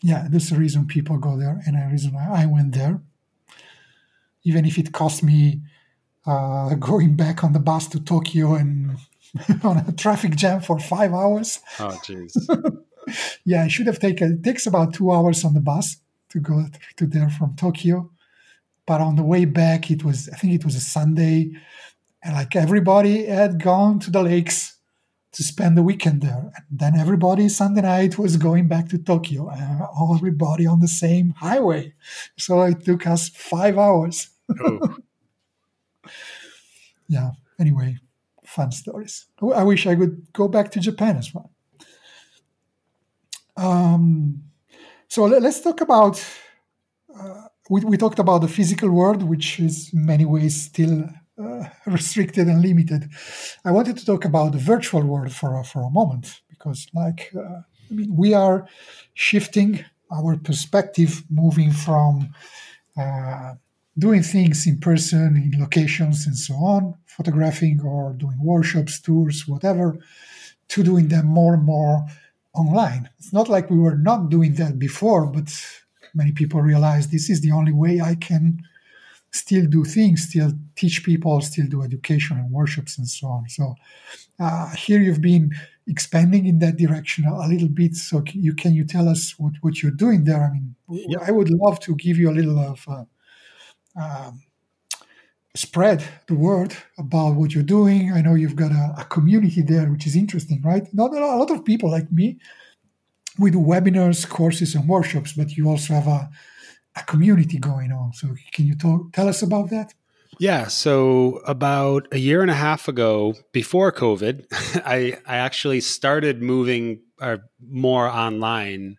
Yeah, there's a reason people go there, and a reason I went there. Even if it cost me uh, *laughs* going back on the bus to Tokyo and *laughs* on a traffic jam for five hours. Oh, jeez. *laughs* yeah, I should have taken. It takes about two hours on the bus to go to there from Tokyo, but on the way back, it was. I think it was a Sunday and like everybody had gone to the lakes to spend the weekend there. And then everybody Sunday night was going back to Tokyo, and everybody on the same highway. So it took us five hours. Oh. *laughs* yeah. Anyway, fun stories. I wish I could go back to Japan as well. Um, so let, us talk about. Uh, we, we talked about the physical world, which is in many ways still uh, *laughs* restricted and limited. I wanted to talk about the virtual world for a, for a moment because, like, uh, I mean, we are shifting our perspective, moving from uh, doing things in person, in locations, and so on, photographing or doing workshops, tours, whatever, to doing them more and more online. It's not like we were not doing that before, but many people realize this is the only way I can still do things, still teach people, still do education and workshops and so on. So uh, here you've been expanding in that direction a, little bit. So you can you tell us what, what you're doing there? I mean, I would love to give you a little of uh, um, spread the word about what you're doing. I know you've got a, a community there, which is interesting, right? Not a lot of people like me. We do webinars, courses, and workshops, but you also have a, a community going on. So, can you talk, tell us about that? Yeah. So about a year and a half ago, before COVID, *laughs* I, I actually started moving uh, more online.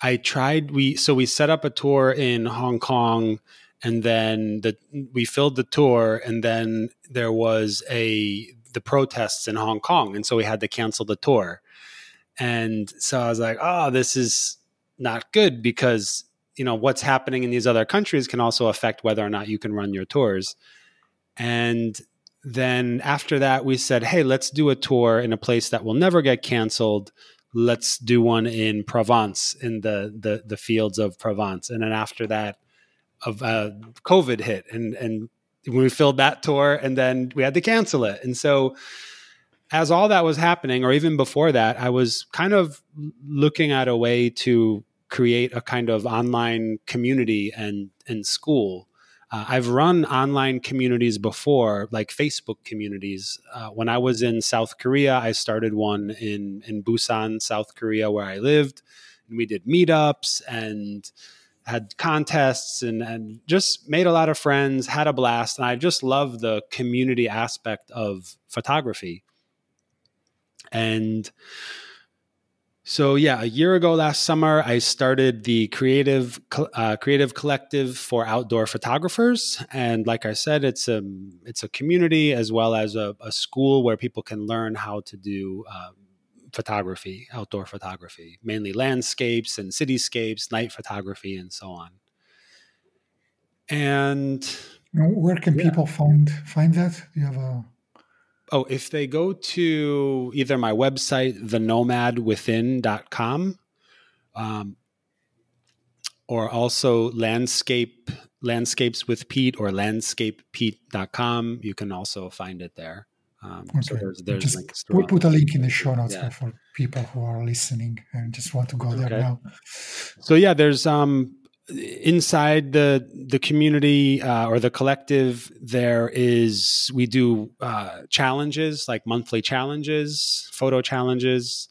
I tried we so we set up a tour in Hong Kong and then the we filled the tour and then there was a the protests in Hong Kong and so we had to cancel the tour. And so I was like, "Oh, this is not good because you know what's happening in these other countries can also affect whether or not you can run your tours. And then after that we said hey let's do a tour in a place that will never get canceled. Let's do one in provence in the the, the fields of provence. And then after that of uh, covid hit and and we filled that tour and then we had to cancel it. And so as all that was happening or even before that i was kind of looking at a way to create a kind of online community and and school. Uh, I've run online communities before, like Facebook communities. Uh, when I was in South Korea, I started one in in Busan, South Korea, where I lived, and we did meetups and had contests and, and just made a lot of friends, had a blast, and I just love the community aspect of photography. And so yeah, a year ago last summer, I started the creative uh, creative collective for outdoor photographers, and like I said, it's a it's a community as well as a, a school where people can learn how to do uh, photography, outdoor photography, mainly landscapes and cityscapes, night photography, and so on. And where can yeah. people find find that? Do you have a Oh, if they go to either my website, thenomadwithin.com, um, or also landscape landscapes with Pete or landscapepete.com, you can also find it there. Um, okay. So there's, there's just put, put, a link in the show notes yeah. for people who are listening and just want to go there now. So yeah, there's um, inside the the community uh, or the collective there is we do uh, challenges like monthly challenges photo challenges.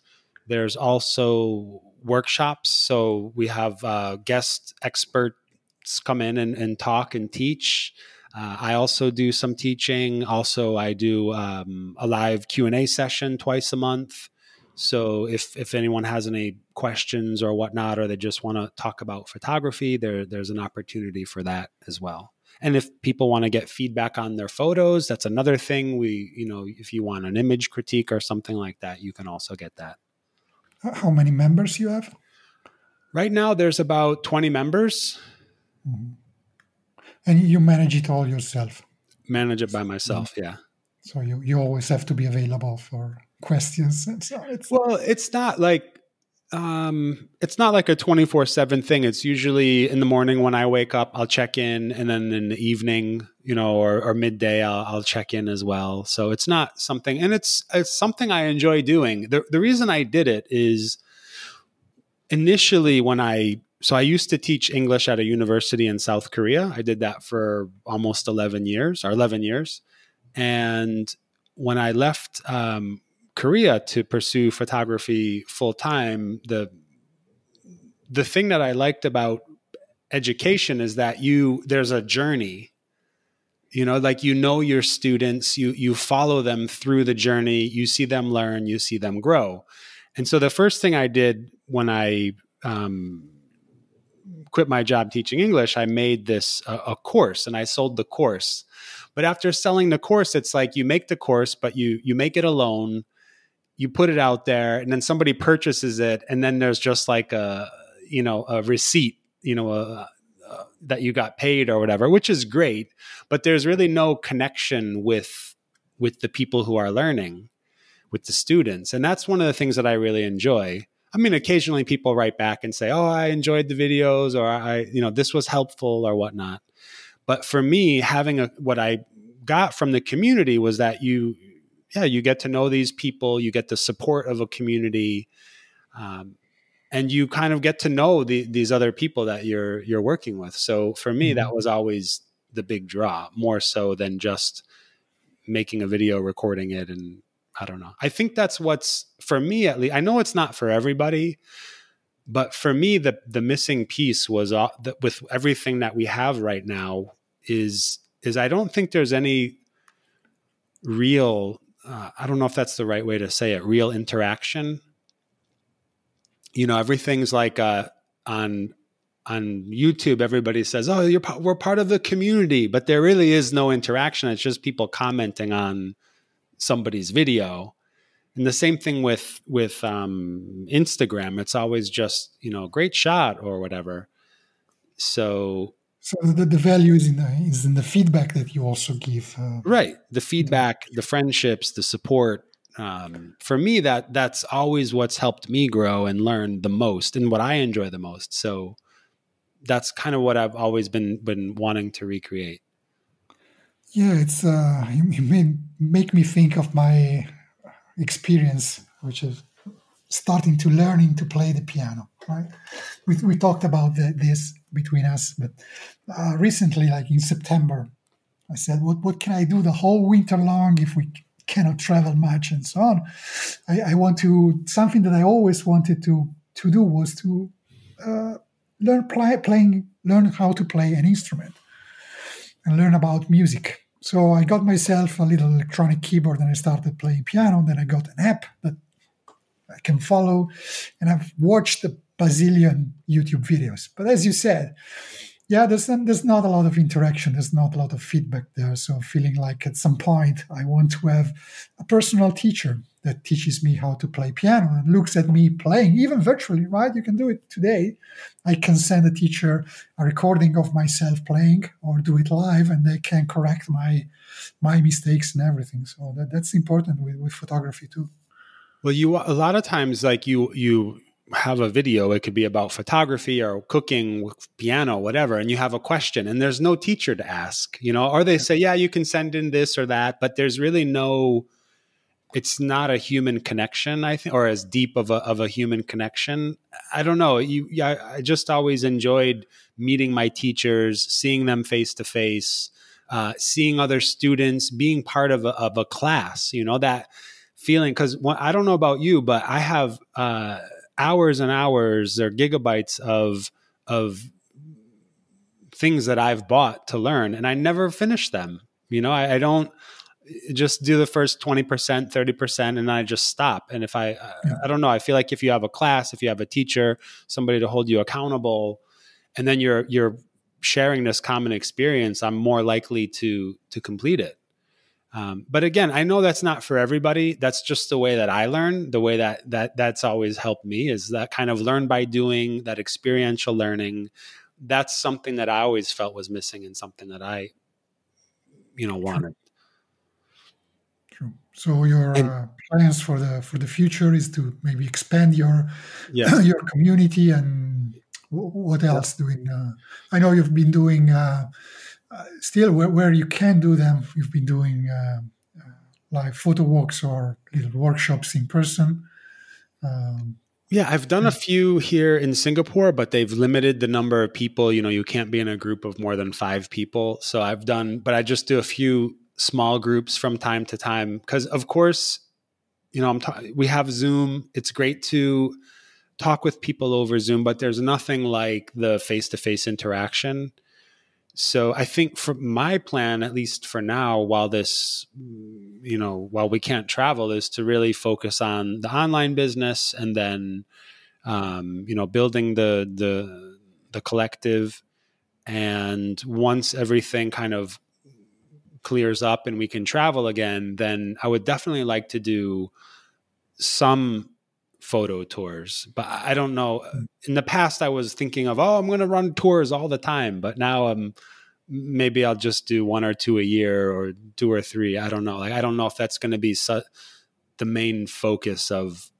There's also workshops. So we have uh, guest experts come in and, and talk and teach. Uh, i also do some teaching. Also i do um, a live q&a session twice a month so if if anyone has any questions or whatnot, or they just want to talk about photography, there there's an opportunity for that as well. And if people want to get feedback on their photos, that's another thing. We, you know, if you want an image critique or something like that, you can also get that. How many members you have? Right now, there's about 20 members. Mm-hmm. And you manage it all yourself? Manage it by myself, mm-hmm. yeah. So you, you always have to be available for questions. *laughs* It's well, it's not like um, it's not like a 24 7 thing. It's usually in the morning when I wake up, I'll check in, and then in the evening, you know, or, or midday, I'll, I'll, check in as well. So it's not something, and it's, it's something I enjoy doing. The, the reason I did it is initially when I, so I used to teach English at a university in South Korea. I did that for almost 11 years or 11 years. And when I left um, Korea to pursue photography full time, the the thing that I liked about education is that you there's a journey. You know, like you know your students, you you follow them through the journey, you see them learn, you see them grow. And so the first thing I did when I um, quit my job teaching English, I made this uh, a course and I sold the course. But after selling the course, it's like you make the course, but you you make it alone you put it out there and then somebody purchases it and then there's just like a you know a receipt you know a, a, that you got paid or whatever which is great but there's really no connection with with the people who are learning with the students and that's one of the things that i really enjoy. I mean occasionally people write back and say oh i enjoyed the videos or i you know this was helpful or whatnot but for me having a what i got from the community was that you yeah, you get to know these people, you get the support of a community, um, and you kind of get to know the, these other people that you're you're working with. So for me, mm-hmm. that was always the big draw more so than just making a video, recording it, and I don't know. I think that's what's for me at least. I know it's not for everybody, but for me, the the missing piece was uh, that with everything that we have right now is is I don't think there's any real. Uh, I don't know if that's the right way to say it. Real interaction. You know, everything's like uh, on on YouTube, everybody says, "Oh, you're we're part of the community," but there really is no interaction. It's just people commenting on somebody's video. And the same thing with with um, Instagram. It's always just you know, great shot or whatever. So, so the, the value is in the is in the feedback that you also give. Uh, right, the feedback, the friendships, the support. Um, for me, that that's always what's helped me grow and learn the most, and what I enjoy the most. So that's kind of what I've always been been wanting to recreate. Yeah, it's uh, it made make me think of my experience, which is starting to learning to play the piano. Right, we we talked about the, this between us, but uh, recently, like in September, I said, "What what can I do the whole winter long if we cannot travel much and so on?" I, I want to something that I always wanted to to do was to uh, learn play, playing, learn how to play an instrument, and learn about music. So I got myself a little electronic keyboard and I started playing piano. Then I got an app that I can follow, and I've watched a bazillion YouTube videos. But as you said, yeah, there's there's not a lot of interaction. There's not a lot of feedback there. So feeling like at some point I want to have a personal teacher that teaches me how to play piano and looks at me playing, even virtually, right? You can do it today. I can send a teacher a recording of myself playing or do it live and they can correct my my mistakes and everything. So that, that's important with, with photography too. Well, you a lot of times like you you have a video it could be about photography or cooking piano whatever and you have a question and there's no teacher to ask you know or they say yeah you can send in this or that but there's really no it's not a human connection, I think, or as deep of a of a human connection. I don't know. You, yeah, I just always enjoyed meeting my teachers, seeing them face to face, seeing other students, being part of a, of a class. You know that feeling because I don't know about you, but I have uh, hours and hours or gigabytes of of things that I've bought to learn, and I never finish them. You know, I, I don't eh, just do the first 20% 30% and then i just stop and if i yeah. i don't know i feel like if you have a class if you have a teacher somebody to hold you accountable and then you're you're sharing this common experience i'm more likely to to complete it um, but again i know that's not for everybody that's just the way that i learn the way that that that's always helped me is that kind of learn by doing that experiential learning that's something that i always felt was missing and something that i you know wanted True. So your and, uh, plans for the for the future is to maybe expand your yes. *clears throat* your community and what else yeah. doing? Uh, I know you've been doing uh, uh, still where, where, you can do them. You've been doing uh, uh, like photo walks or little workshops in person. Um, yeah, I've done a few here in Singapore, but they've limited the number of people. You know, you can't be in a group of more than five people. So I've done, but I just do a few small groups from time to time because of course you know i'm ta- we have zoom it's great to talk with people over zoom but there's nothing like the face-to-face interaction so i think for my plan at least for now while this you know while we can't travel is to really focus on the online business and then um, you know building the the the collective. And once everything kind of clears up and we can travel again, then I would definitely like to do some photo tours. But I don't know. Hmm. In the past, I was thinking of, oh, I'm going to run tours all the time. But now I'm maybe I'll just do one or two a year or two or three. I don't know. Like I don't know if that's going to be su- the main focus of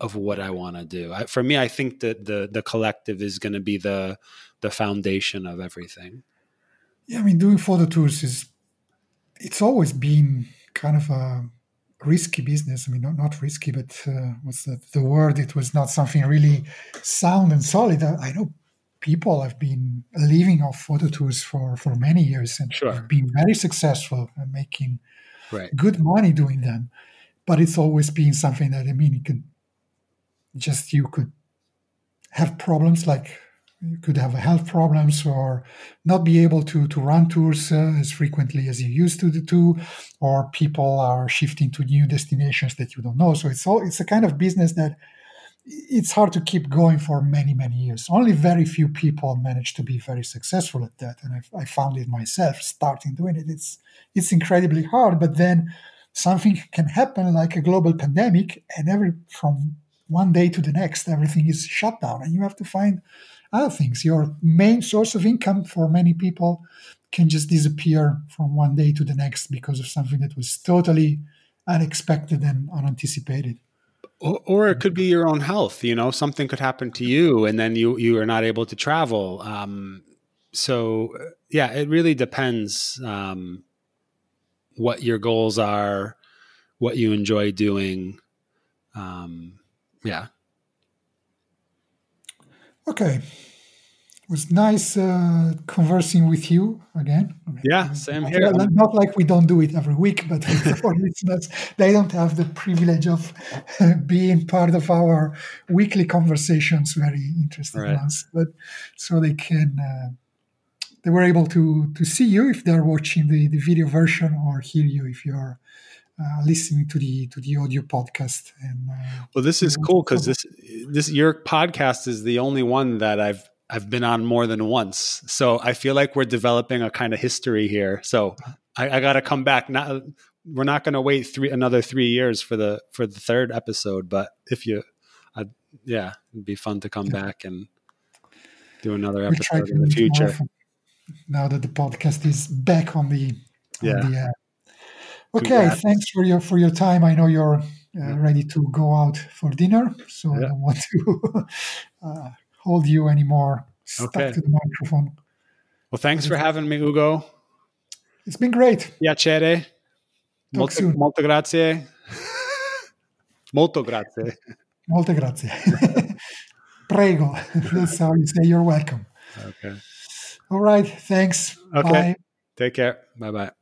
of what I want to do. I, for me, I think that the the collective is going to be the the foundation of everything. Yeah, I mean, doing photo tours is it's always been kind of a risky business. I mean, not, not risky, but uh, what's the, the word? It was not something really sound and solid. I, I know people have been living off photo tours for, for many years and Sure. have been very successful and making Right. good money doing them. But it's always been something that I mean, you could just you could have problems like you could have health problems or not be able to to run tours uh, as frequently as you used to do, or people are shifting to new destinations that you don't know. So it's all it's a kind of business that it's hard to keep going for many many years. Only very few people manage to be very successful at that, and I, I found it myself starting doing it. It's it's incredibly hard, but then something can happen like a global pandemic, and every from one day to the next, everything is shut down, and you have to find other things. Your main source of income for many people can just disappear from one day to the next because of something that was totally unexpected and unanticipated. Or, or it could be your own health. You know, something could happen to you, and then you you are not able to travel. Um, so uh, yeah, it really depends um, what your goals are, what you enjoy doing. Um, yeah, Okay. It was nice uh, conversing with you again. yeah, same here. not like we don't do it every week, but *laughs* for listeners, they don't have the privilege of *laughs* being part of our weekly conversations, very interesting Right. ones. But so they can, uh, they were able to to see you if they're watching the, the video version, or hear you if you're uh, listening to the to the audio podcast. And uh, Well, this is cool because this this your podcast is the only one that I've I've been on more than once. So I feel like we're developing a kind of history here. So I, I got to come back. Not we're not going to wait three another three years for the for the third episode. But if you, I, yeah, it'd be fun to come back and do another episode in the future. now that the podcast is back on the on Yeah. the air. Okay, thanks for your for your time. I know you're uh, ready to go out for dinner, so I don't want to *laughs* uh, hold you anymore stuck Okay. to the microphone. Well, thanks for having me, Ugo. It's been great. Piacere. Molto, soon. molto grazie. *laughs* molto grazie. Molte grazie. *laughs* Prego. That's how you say you're welcome. Okay. All right. Thanks. Okay. Bye. Take care. Bye bye.